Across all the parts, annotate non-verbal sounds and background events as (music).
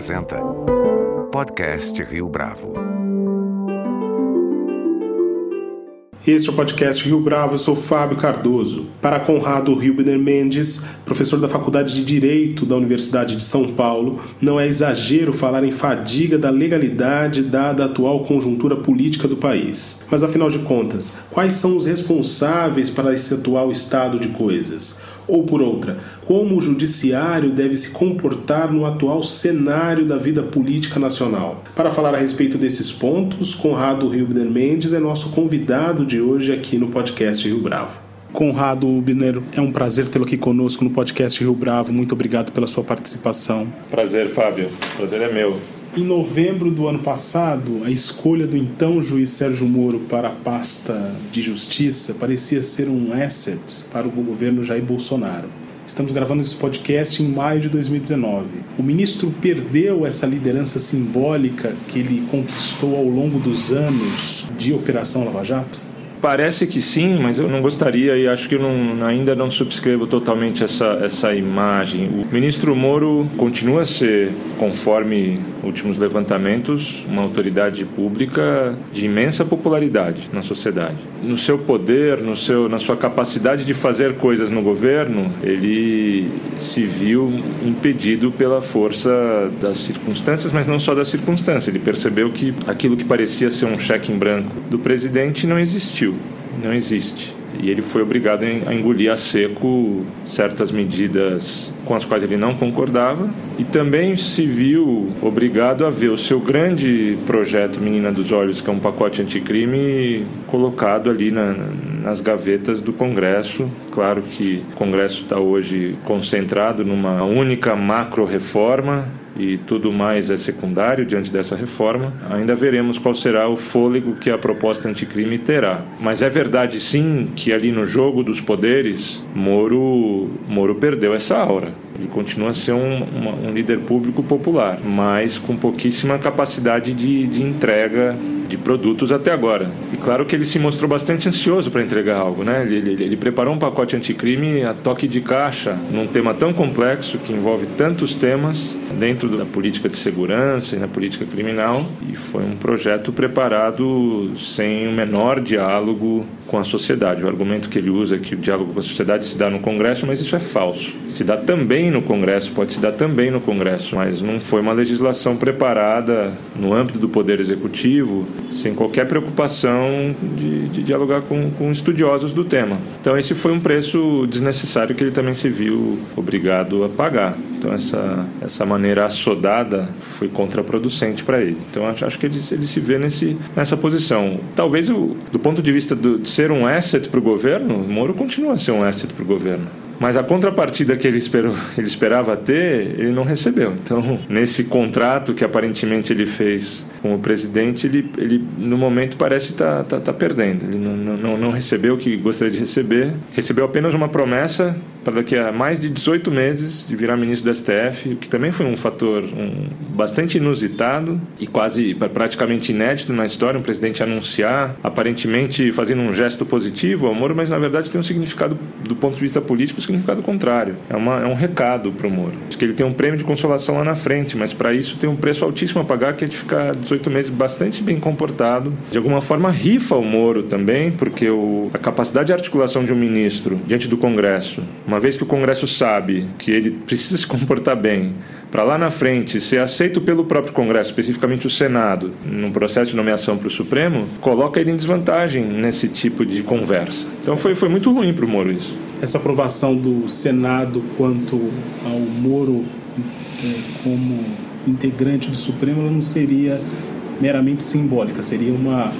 apresenta Podcast Rio Bravo. Este é o podcast Rio Bravo, eu sou Fábio Cardoso. Para Conrado Ribner Mendes, professor da Faculdade de Direito da Universidade de São Paulo, não é exagero falar em fadiga da legalidade dada a atual conjuntura política do país. Mas afinal de contas, quais são os responsáveis para esse atual estado de coisas? Ou por outra, como o judiciário deve se comportar no atual cenário da vida política nacional? Para falar a respeito desses pontos, Conrado Ribner Mendes é nosso convidado de hoje aqui no podcast Rio Bravo. Conrado Ubner, é um prazer tê-lo aqui conosco no podcast Rio Bravo. Muito obrigado pela sua participação. Prazer, Fábio. Prazer é meu. Em novembro do ano passado, a escolha do então juiz Sérgio Moro para a pasta de justiça parecia ser um asset para o governo Jair Bolsonaro. Estamos gravando esse podcast em maio de 2019. O ministro perdeu essa liderança simbólica que ele conquistou ao longo dos anos de Operação Lava Jato? Parece que sim, mas eu não gostaria e acho que não, ainda não subscrevo totalmente essa, essa imagem. O ministro Moro continua a ser, conforme últimos levantamentos, uma autoridade pública de imensa popularidade na sociedade. No seu poder, no seu, na sua capacidade de fazer coisas no governo, ele se viu impedido pela força das circunstâncias, mas não só das circunstâncias. Ele percebeu que aquilo que parecia ser um cheque em branco do presidente não existiu não existe. E ele foi obrigado a engolir a seco certas medidas com as quais ele não concordava e também se viu obrigado a ver o seu grande projeto Menina dos Olhos, que é um pacote anticrime, colocado ali na, nas gavetas do Congresso. Claro que o Congresso está hoje concentrado numa única macro-reforma e tudo mais é secundário diante dessa reforma. Ainda veremos qual será o fôlego que a proposta anticrime terá. Mas é verdade sim que ali no jogo dos poderes, Moro, Moro perdeu essa aura. Ele continua a ser um, uma, um líder público popular, mas com pouquíssima capacidade de, de entrega de produtos até agora. E claro que ele se mostrou bastante ansioso para entregar algo, né? Ele, ele, ele, preparou um pacote anticrime a toque de caixa, num tema tão complexo que envolve tantos temas dentro da política de segurança e na política criminal, e foi um projeto preparado sem o menor diálogo com a sociedade. O argumento que ele usa é que o diálogo com a sociedade se dá no Congresso, mas isso é falso. Se dá também no Congresso, pode se dar também no Congresso, mas não foi uma legislação preparada no âmbito do Poder Executivo, sem qualquer preocupação de, de dialogar com, com estudiosos do tema. Então, esse foi um preço desnecessário que ele também se viu obrigado a pagar. Então, essa, essa maneira assodada foi contraproducente para ele. Então, acho, acho que ele, ele se vê nesse, nessa posição. Talvez, do ponto de vista do, de ser um asset para o governo, Moro continua a ser um asset para o governo. Mas a contrapartida que ele, esperou, ele esperava ter, ele não recebeu. Então, nesse contrato que aparentemente ele fez com o presidente, ele, ele no momento parece estar tá, tá, tá perdendo. Ele não, não, não recebeu o que gostaria de receber. Recebeu apenas uma promessa para daqui a mais de 18 meses de virar ministro do STF, o que também foi um fator um, bastante inusitado e quase praticamente inédito na história, um presidente anunciar, aparentemente fazendo um gesto positivo ao Moro, mas na verdade tem um significado, do ponto de vista político, um significado contrário. É, uma, é um recado para o Moro. Acho que ele tem um prêmio de consolação lá na frente, mas para isso tem um preço altíssimo a pagar, que é de ficar 18 meses bastante bem comportado. De alguma forma, rifa o Moro também, porque o, a capacidade de articulação de um ministro diante do Congresso, uma vez que o Congresso sabe que ele precisa se comportar bem, para lá na frente ser aceito pelo próprio Congresso, especificamente o Senado, num processo de nomeação para o Supremo, coloca ele em desvantagem nesse tipo de conversa. Então foi, foi muito ruim para o Moro isso. Essa aprovação do Senado quanto ao Moro é, como integrante do Supremo não seria meramente simbólica, seria uma,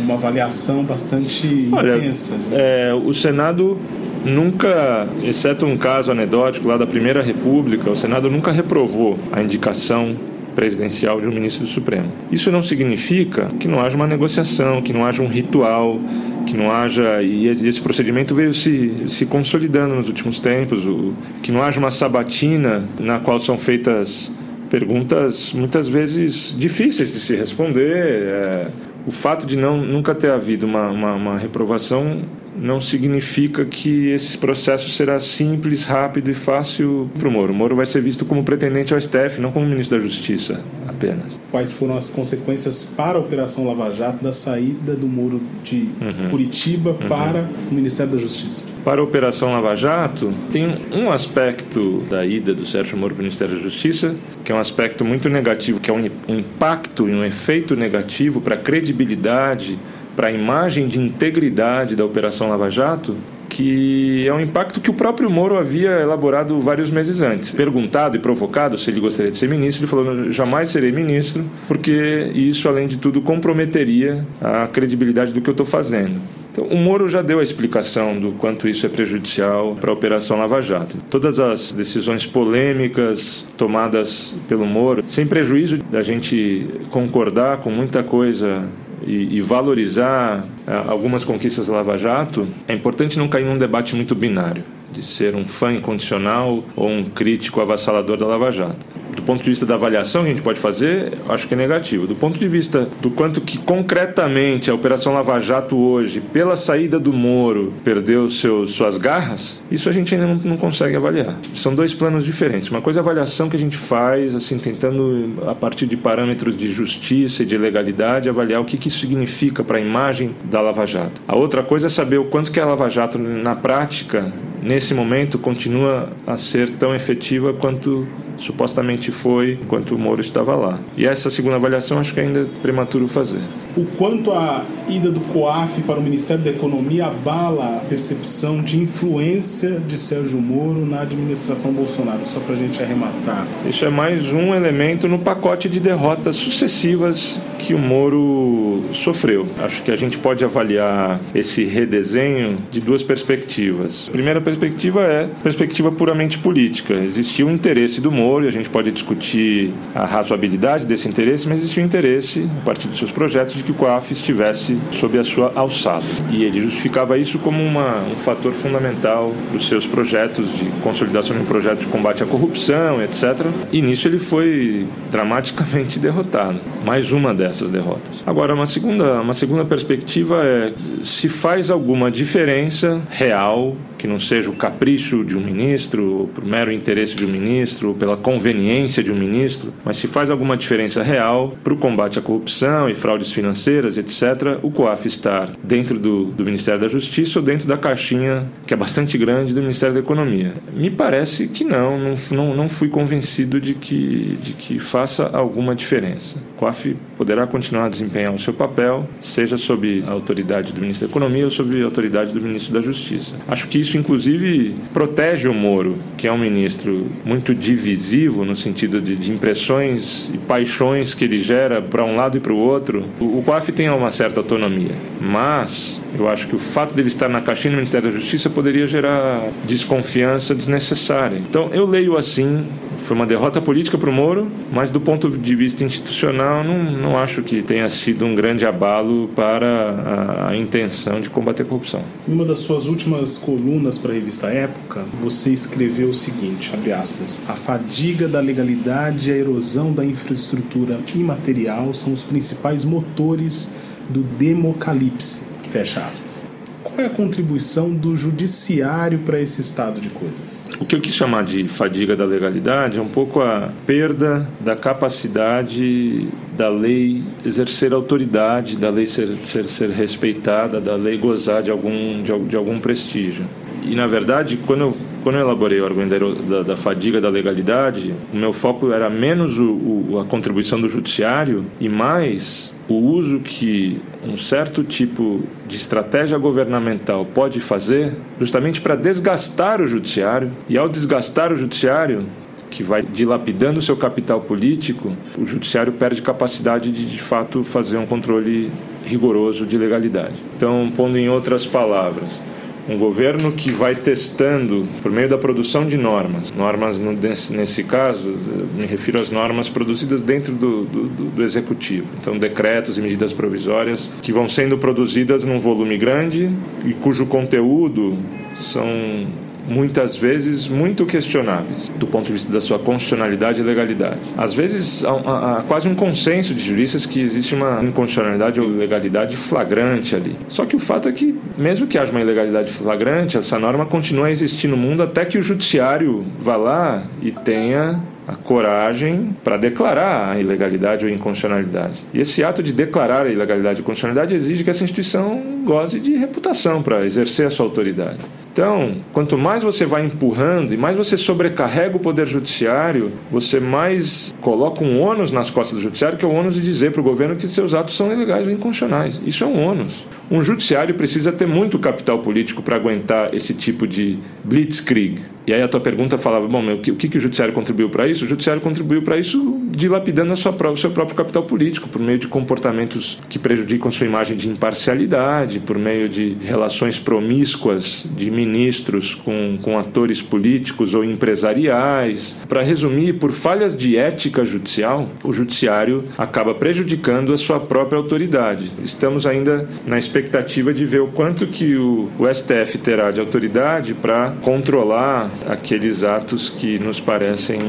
uma avaliação bastante Olha, intensa. É, o Senado nunca, exceto um caso anedótico lá da Primeira República, o Senado nunca reprovou a indicação presidencial de um ministro do Supremo. Isso não significa que não haja uma negociação, que não haja um ritual, que não haja e esse procedimento veio se, se consolidando nos últimos tempos, o, que não haja uma sabatina na qual são feitas perguntas muitas vezes difíceis de se responder. É, o fato de não nunca ter havido uma, uma, uma reprovação não significa que esse processo será simples, rápido e fácil para o Moro. O Moro vai ser visto como pretendente ao STF, não como ministro da Justiça apenas. Quais foram as consequências para a Operação Lava Jato da saída do Moro de uhum. Curitiba uhum. para o Ministério da Justiça? Para a Operação Lava Jato, tem um aspecto da ida do Sérgio Moro para o Ministério da Justiça, que é um aspecto muito negativo, que é um impacto e um efeito negativo para a credibilidade para a imagem de integridade da Operação Lava Jato, que é um impacto que o próprio Moro havia elaborado vários meses antes. Perguntado e provocado se ele gostaria de ser ministro, ele falou: jamais serei ministro, porque isso, além de tudo, comprometeria a credibilidade do que eu estou fazendo. Então, o Moro já deu a explicação do quanto isso é prejudicial para a Operação Lava Jato. Todas as decisões polêmicas tomadas pelo Moro, sem prejuízo da gente concordar com muita coisa e, e valorizar é, algumas conquistas da Lava Jato, é importante não cair num debate muito binário, de ser um fã incondicional ou um crítico avassalador da Lava Jato do ponto de vista da avaliação que a gente pode fazer, acho que é negativo. Do ponto de vista do quanto que concretamente a Operação Lava Jato hoje, pela saída do Moro, perdeu seus, suas garras, isso a gente ainda não, não consegue avaliar. São dois planos diferentes. Uma coisa é a avaliação que a gente faz, assim, tentando, a partir de parâmetros de justiça e de legalidade, avaliar o que, que isso significa para a imagem da Lava Jato. A outra coisa é saber o quanto que a Lava Jato, na prática, nesse momento, continua a ser tão efetiva quanto supostamente foi enquanto o Moro estava lá. E essa segunda avaliação acho que ainda é prematuro fazer. O quanto a ida do COAF para o Ministério da Economia abala a percepção de influência de Sérgio Moro na administração Bolsonaro, só para a gente arrematar. Isso é mais um elemento no pacote de derrotas sucessivas que o Moro sofreu. Acho que a gente pode avaliar esse redesenho de duas perspectivas. A primeira perspectiva é perspectiva puramente política. Existiu um interesse do Moro Moro e a gente pode discutir a razoabilidade desse interesse, mas existe um interesse, a partir de seus projetos, de que o COAF estivesse sob a sua alçada. E ele justificava isso como uma, um fator fundamental para os seus projetos de consolidação de um projeto de combate à corrupção, etc. E nisso ele foi dramaticamente (laughs) derrotado. Mais uma dessas derrotas. Agora, uma segunda, uma segunda perspectiva é se faz alguma diferença real que não seja o capricho de um ministro, o mero interesse de um ministro, pela conveniência de um ministro, mas se faz alguma diferença real para o combate à corrupção e fraudes financeiras, etc., o COAF estar dentro do, do Ministério da Justiça ou dentro da caixinha, que é bastante grande, do Ministério da Economia. Me parece que não, não, não, não fui convencido de que, de que faça alguma diferença. O COAF poderá continuar a desempenhar o seu papel, seja sob a autoridade do Ministro da Economia ou sob a autoridade do Ministro da Justiça. Acho que isso isso, inclusive, protege o Moro, que é um ministro muito divisivo no sentido de, de impressões e paixões que ele gera para um lado e para o outro. O, o COAF tem uma certa autonomia, mas eu acho que o fato dele estar na caixinha do Ministério da Justiça poderia gerar desconfiança desnecessária. Então, eu leio assim foi uma derrota política para o Moro, mas do ponto de vista institucional, não, não acho que tenha sido um grande abalo para a, a intenção de combater a corrupção. Em uma das suas últimas colunas para a revista Época, você escreveu o seguinte, abre aspas, a fadiga da legalidade e a erosão da infraestrutura imaterial são os principais motores do democalipse, fecha aspas qual é a contribuição do judiciário para esse estado de coisas? O que eu quis chamar de fadiga da legalidade é um pouco a perda da capacidade da lei exercer autoridade, da lei ser, ser, ser respeitada, da lei gozar de algum, de, de algum prestígio. E, na verdade, quando eu, quando eu elaborei o argumento da, da, fadiga da legalidade, o meu foco era menos o, o, a contribuição do judiciário e mais o uso que um certo tipo de estratégia governamental pode fazer justamente para desgastar o judiciário e ao desgastar o judiciário que vai dilapidando seu capital político, o judiciário perde capacidade de de fato fazer um controle rigoroso de legalidade. Então, pondo em outras palavras, um governo que vai testando por meio da produção de normas. Normas, nesse, caso, me refiro às normas produzidas dentro do, do, do, executivo. Então, decretos e medidas provisórias que vão sendo produzidas num volume grande e cujo conteúdo são muitas vezes muito questionáveis do ponto de vista da sua constitucionalidade e legalidade. Às vezes há, há quase um consenso de juristas que existe uma inconstitucionalidade ou ilegalidade flagrante ali. Só que o fato é que, mesmo que haja uma ilegalidade flagrante, essa norma continua a existir no mundo até que o judiciário vá lá e tenha a coragem para declarar a ilegalidade ou inconstitucionalidade. E esse ato de declarar a ilegalidade e inconstitucionalidade exige que essa instituição goze de reputação para exercer a sua autoridade. Então, quanto mais você vai empurrando e mais você sobrecarrega o poder judiciário, você mais coloca um ônus nas costas do judiciário, que é o ônus de dizer para o governo que seus atos são ilegais ou inconstitucionais. Isso é um ônus. Um judiciário precisa ter muito capital político para aguentar esse tipo de blitzkrieg. E aí a tua pergunta falava, bom, o que, o que o judiciário contribuiu para isso? O judiciário contribuiu para isso dilapidando a sua, o seu próprio capital político, por meio de comportamentos que prejudicam sua imagem de imparcialidade, por meio de relações promíscuas de ministros com, com atores políticos ou empresariais. Para resumir, por falhas de ética judicial, o judiciário acaba prejudicando a sua própria autoridade. Estamos ainda na expectativa de ver o quanto que o, o STF terá de autoridade para controlar aqueles atos que nos parecem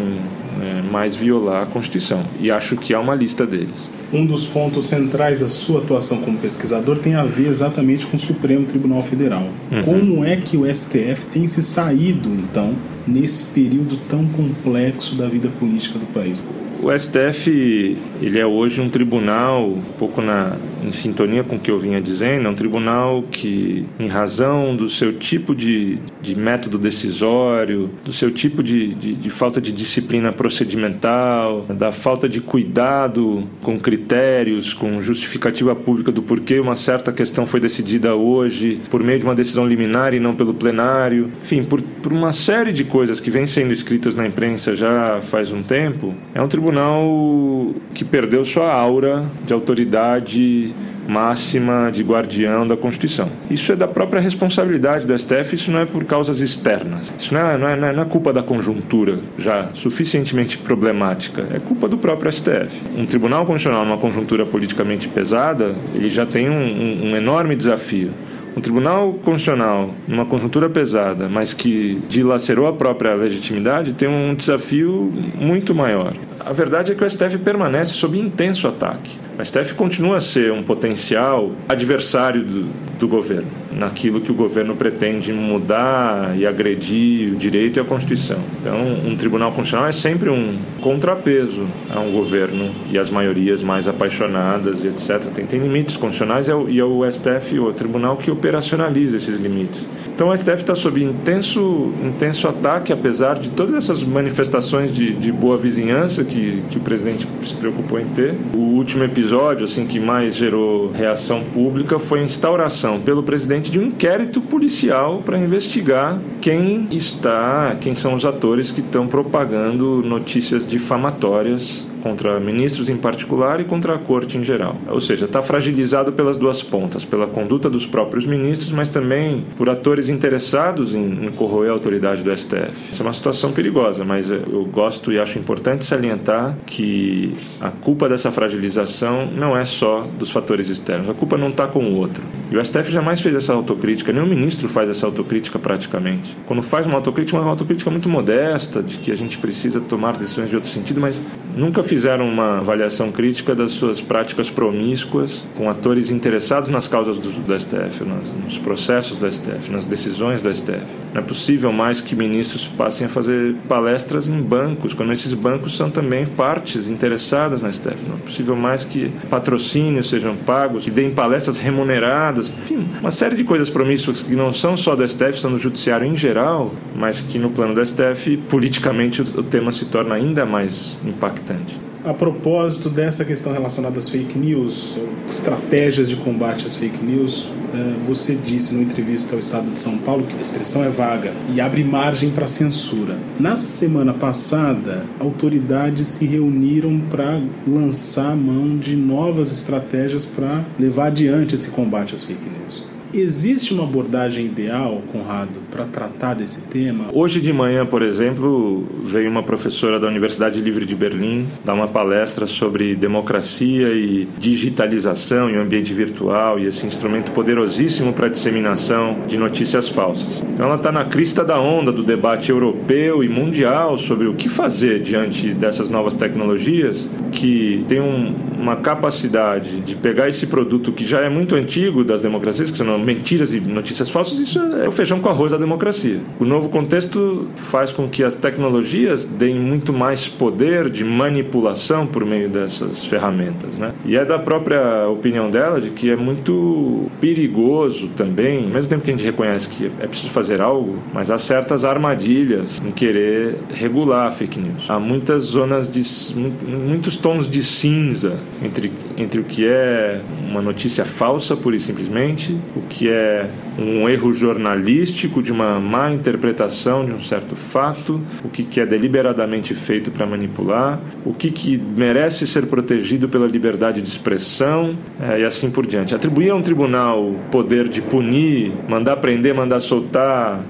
é, mais violar a Constituição. E acho que há uma lista deles. Um dos pontos centrais da sua atuação como pesquisador tem a ver exatamente com o Supremo Tribunal Federal. Uhum. Como é que o STF tem se saído, então, nesse período tão complexo da vida política do país? O STF ele é hoje um tribunal um pouco na, em sintonia com o que eu vinha dizendo, é um tribunal que, em razão do seu tipo de, de método decisório, do seu tipo de, de, de falta de disciplina procedimental, da falta de cuidado com critérios, com justificativa pública do porquê uma certa questão foi decidida hoje por meio de uma decisão liminar e não pelo plenário, enfim, por, por uma série de coisas que vêm sendo escritas na imprensa já faz um tempo, é um tribunal que perdeu sua aura de autoridade máxima de guardião da Constituição. Isso é da própria responsabilidade do STF, isso não é por causas externas. Isso não é, não é, não é culpa da conjuntura já suficientemente problemática, é culpa do próprio STF. Um tribunal constitucional numa conjuntura politicamente pesada, ele já tem um, um, um enorme desafio um tribunal constitucional, numa conjuntura pesada, mas que dilacerou a própria legitimidade, tem um desafio muito maior. A verdade é que o STF permanece sob intenso ataque. O STF continua a ser um potencial adversário do, do governo, naquilo que o governo pretende mudar e agredir o direito e a Constituição. Então, um tribunal constitucional é sempre um contrapeso a um governo e as maiorias mais apaixonadas e etc. Tem, tem limites constitucionais e é, o, e é o STF, o tribunal, que operacionaliza esses limites. Então o STF está sob intenso, intenso ataque, apesar de todas essas manifestações de, de boa vizinhança que, que o presidente se preocupou em ter. O último episódio assim que mais gerou reação pública foi a instauração pelo presidente de um inquérito policial para investigar quem está, quem são os atores que estão propagando notícias difamatórias contra ministros em particular e contra a corte em geral. Ou seja, está fragilizado pelas duas pontas, pela conduta dos próprios ministros, mas também por atores interessados em, em corroer a autoridade do STF. Isso é uma situação perigosa, mas eu gosto e acho importante salientar que a culpa dessa fragilização não é só dos fatores externos, a culpa não está com o outro. E o STF jamais fez essa autocrítica, o ministro faz essa autocrítica praticamente. Quando faz uma autocrítica, é uma autocrítica muito modesta, de que a gente precisa tomar decisões de outro sentido, mas nunca fizeram uma avaliação crítica das suas práticas promíscuas com atores interessados nas causas do, do STF, nos, nos, processos do STF, nas decisões do STF. Não é possível mais que ministros passem a fazer palestras em bancos, quando esses bancos são também partes interessadas no STF. Não é possível mais que patrocínios sejam pagos, que deem palestras remuneradas. Enfim, uma série de coisas promíscuas que não são só do STF, são do judiciário em geral, mas que no plano do STF, politicamente, o tema se torna ainda mais impactante. A propósito dessa questão relacionada às fake news, estratégias de combate às fake news, eh, você disse numa entrevista ao Estado de São Paulo que a expressão é vaga e abre margem para censura. Na semana passada, autoridades se reuniram para lançar mão de novas estratégias para levar adiante esse combate às fake news. Existe uma abordagem ideal, Conrado, para tratar desse tema? Hoje de manhã, por exemplo, veio uma professora da Universidade Livre de Berlim dar uma palestra sobre democracia e digitalização em um ambiente virtual e esse instrumento poderosíssimo para a disseminação de notícias falsas. Então ela está na crista da onda do debate europeu e mundial sobre o que fazer diante dessas novas tecnologias que tem um, uma capacidade de pegar esse produto que já é muito antigo das democracias, que são mentiras e notícias falsas, isso é o feijão com arroz da democracia. O novo contexto faz com que as tecnologias deem muito mais poder de manipulação por meio dessas ferramentas. Né? E é da própria opinião dela de que é muito perigoso também, ao mesmo tempo que a gente reconhece que é preciso fazer algo, mas há certas armadilhas em querer regular fake news. Há muitas zonas de. muitos tons de cinza entre, entre o que é uma notícia falsa, pura e simplesmente, o que é um erro jornalístico de uma má interpretação de um certo fato, o que, que é deliberadamente feito para manipular, o que, que merece ser protegido pela liberdade de expressão é, e assim por diante. Atribuir a um tribunal poder de punir, mandar prender, mandar soltar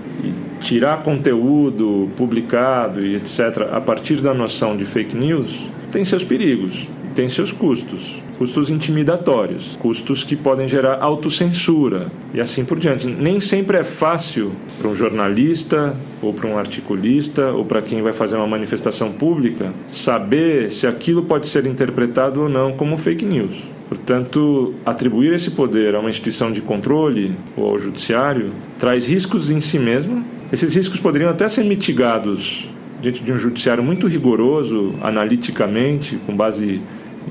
tirar conteúdo publicado e etc. a partir da noção de fake news tem seus perigos tem seus custos, custos intimidatórios, custos que podem gerar autocensura e assim por diante. Nem sempre é fácil para um jornalista ou para um articulista ou para quem vai fazer uma manifestação pública saber se aquilo pode ser interpretado ou não como fake news. Portanto, atribuir esse poder a uma instituição de controle ou ao judiciário traz riscos em si mesmo. Esses riscos poderiam até ser mitigados diante de um judiciário muito rigoroso, analiticamente, com base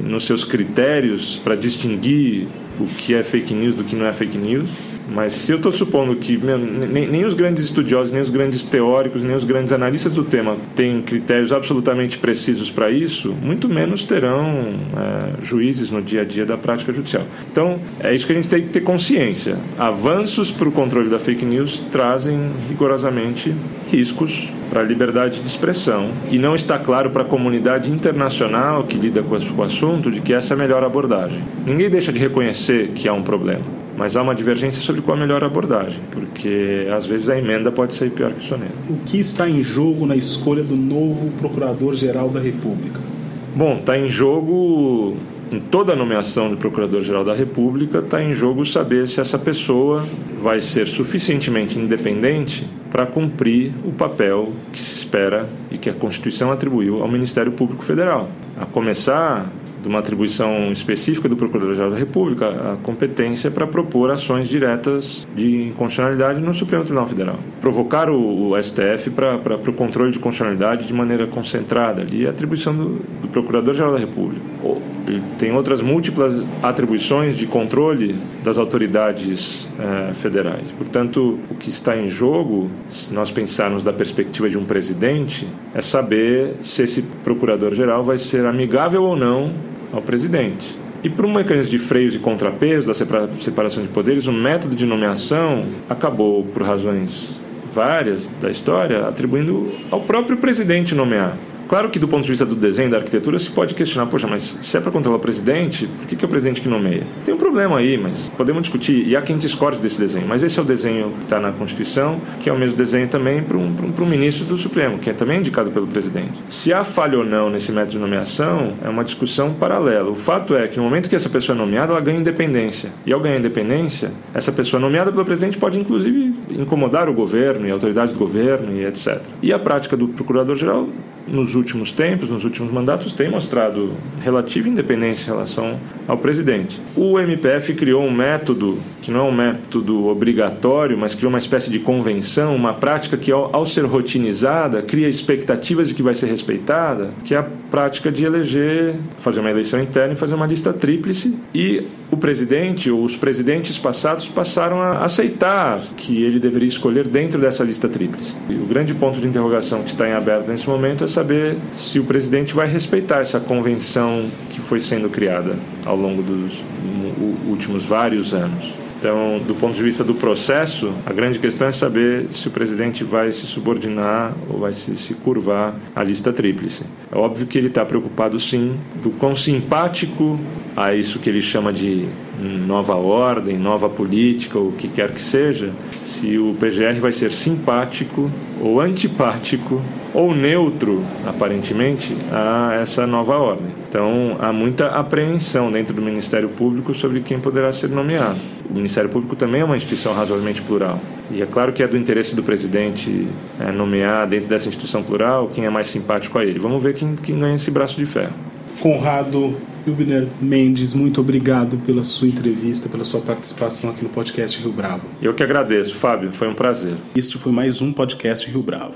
nos seus critérios para distinguir o que é fake news do que não é fake news. Mas se eu estou supondo que nem, nem, os grandes estudiosos, nem os grandes teóricos, nem os grandes analistas do tema têm critérios absolutamente precisos para isso, muito menos terão é, juízes no dia a dia da prática judicial. Então, é isso que a gente tem que ter consciência. Avanços para o controle da fake news trazem rigorosamente riscos para a liberdade de expressão e não está claro para a comunidade internacional que lida com o assunto de que essa é a melhor abordagem. Ninguém deixa de reconhecer que há um problema, mas há uma divergência sobre qual a melhor abordagem, porque às vezes a emenda pode ser pior que o soneto. O que está em jogo na escolha do novo Procurador-Geral da República? Bom, está em jogo em toda nomeação de Procurador-Geral da República está em jogo saber se essa pessoa vai ser suficientemente independente para cumprir o papel que se espera e que a Constituição atribuiu ao Ministério Público Federal. A começar de uma atribuição específica do Procurador-Geral da República a competência para propor ações diretas de inconstitucionalidade no Supremo Tribunal Federal. Provocar o, o STF para o controle de constitucionalidade de maneira concentrada ali é atribuição do, do Procurador-Geral da República. Ele tem outras múltiplas atribuições de controle das autoridades eh, federais. Portanto, o que está em jogo, se nós pensarmos da perspectiva de um presidente, é saber se esse procurador-geral vai ser amigável ou não ao presidente. E por um mecanismo de freios e contrapesos da separação de poderes, o método de nomeação acabou, por razões várias da história, atribuindo ao próprio presidente nomear. Claro que do ponto de vista do desenho da arquitetura se pode questionar, poxa, mas se é para controlar o presidente, por que, que é o presidente que nomeia? Tem um problema aí, mas podemos discutir, e há quem discorde desse desenho, mas esse é o desenho que está na Constituição, que é o mesmo desenho também para um, um, um ministro do Supremo, que é também indicado pelo presidente. Se há falha ou não nesse método de nomeação, é uma discussão paralela. O fato é que no momento que essa pessoa é nomeada, ela ganha independência. E ao ganhar independência, essa pessoa nomeada pelo presidente pode inclusive incomodar o governo e a autoridade do governo e etc. E a prática do procurador-geral nos últimos tempos, nos últimos mandatos, tem mostrado relativa independência em relação ao presidente. O MPF criou um método, que não é um método obrigatório, mas criou uma espécie de convenção, uma prática que, ao, ao ser rotinizada, cria expectativas de que vai ser respeitada, que é a prática de eleger, fazer uma eleição interna e fazer uma lista tríplice. E o presidente, ou os presidentes passados, passaram a aceitar que ele deveria escolher dentro dessa lista tríplice. O grande ponto de interrogação que está em aberto nesse momento é saber se o presidente vai respeitar essa convenção que foi sendo criada ao longo dos últimos vários anos. Então, do ponto de vista do processo, a grande questão é saber se o presidente vai se subordinar ou vai se, se curvar à lista tríplice. É óbvio que ele está preocupado, sim, do quão simpático a isso que ele chama de nova ordem, nova política, o que quer que seja, se o PGR vai ser simpático ou antipático ou neutro, aparentemente, a essa nova ordem. Então, há muita apreensão dentro do Ministério Público sobre quem poderá ser nomeado. O Ministério Público também é uma instituição razoavelmente plural. E é claro que é do interesse do presidente é, nomear dentro dessa instituição plural quem é mais simpático a ele. Vamos ver quem, quem ganha esse braço de ferro. Conrado Wilbner Mendes, muito obrigado pela sua entrevista, pela sua participação aqui no podcast Rio Bravo. Eu que agradeço, Fábio, foi um prazer. Este foi mais um podcast Rio Bravo,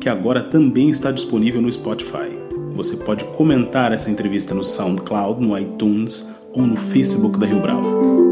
que agora também está disponível no Spotify. Você pode comentar essa entrevista no SoundCloud, no iTunes ou no Facebook da Rio Bravo.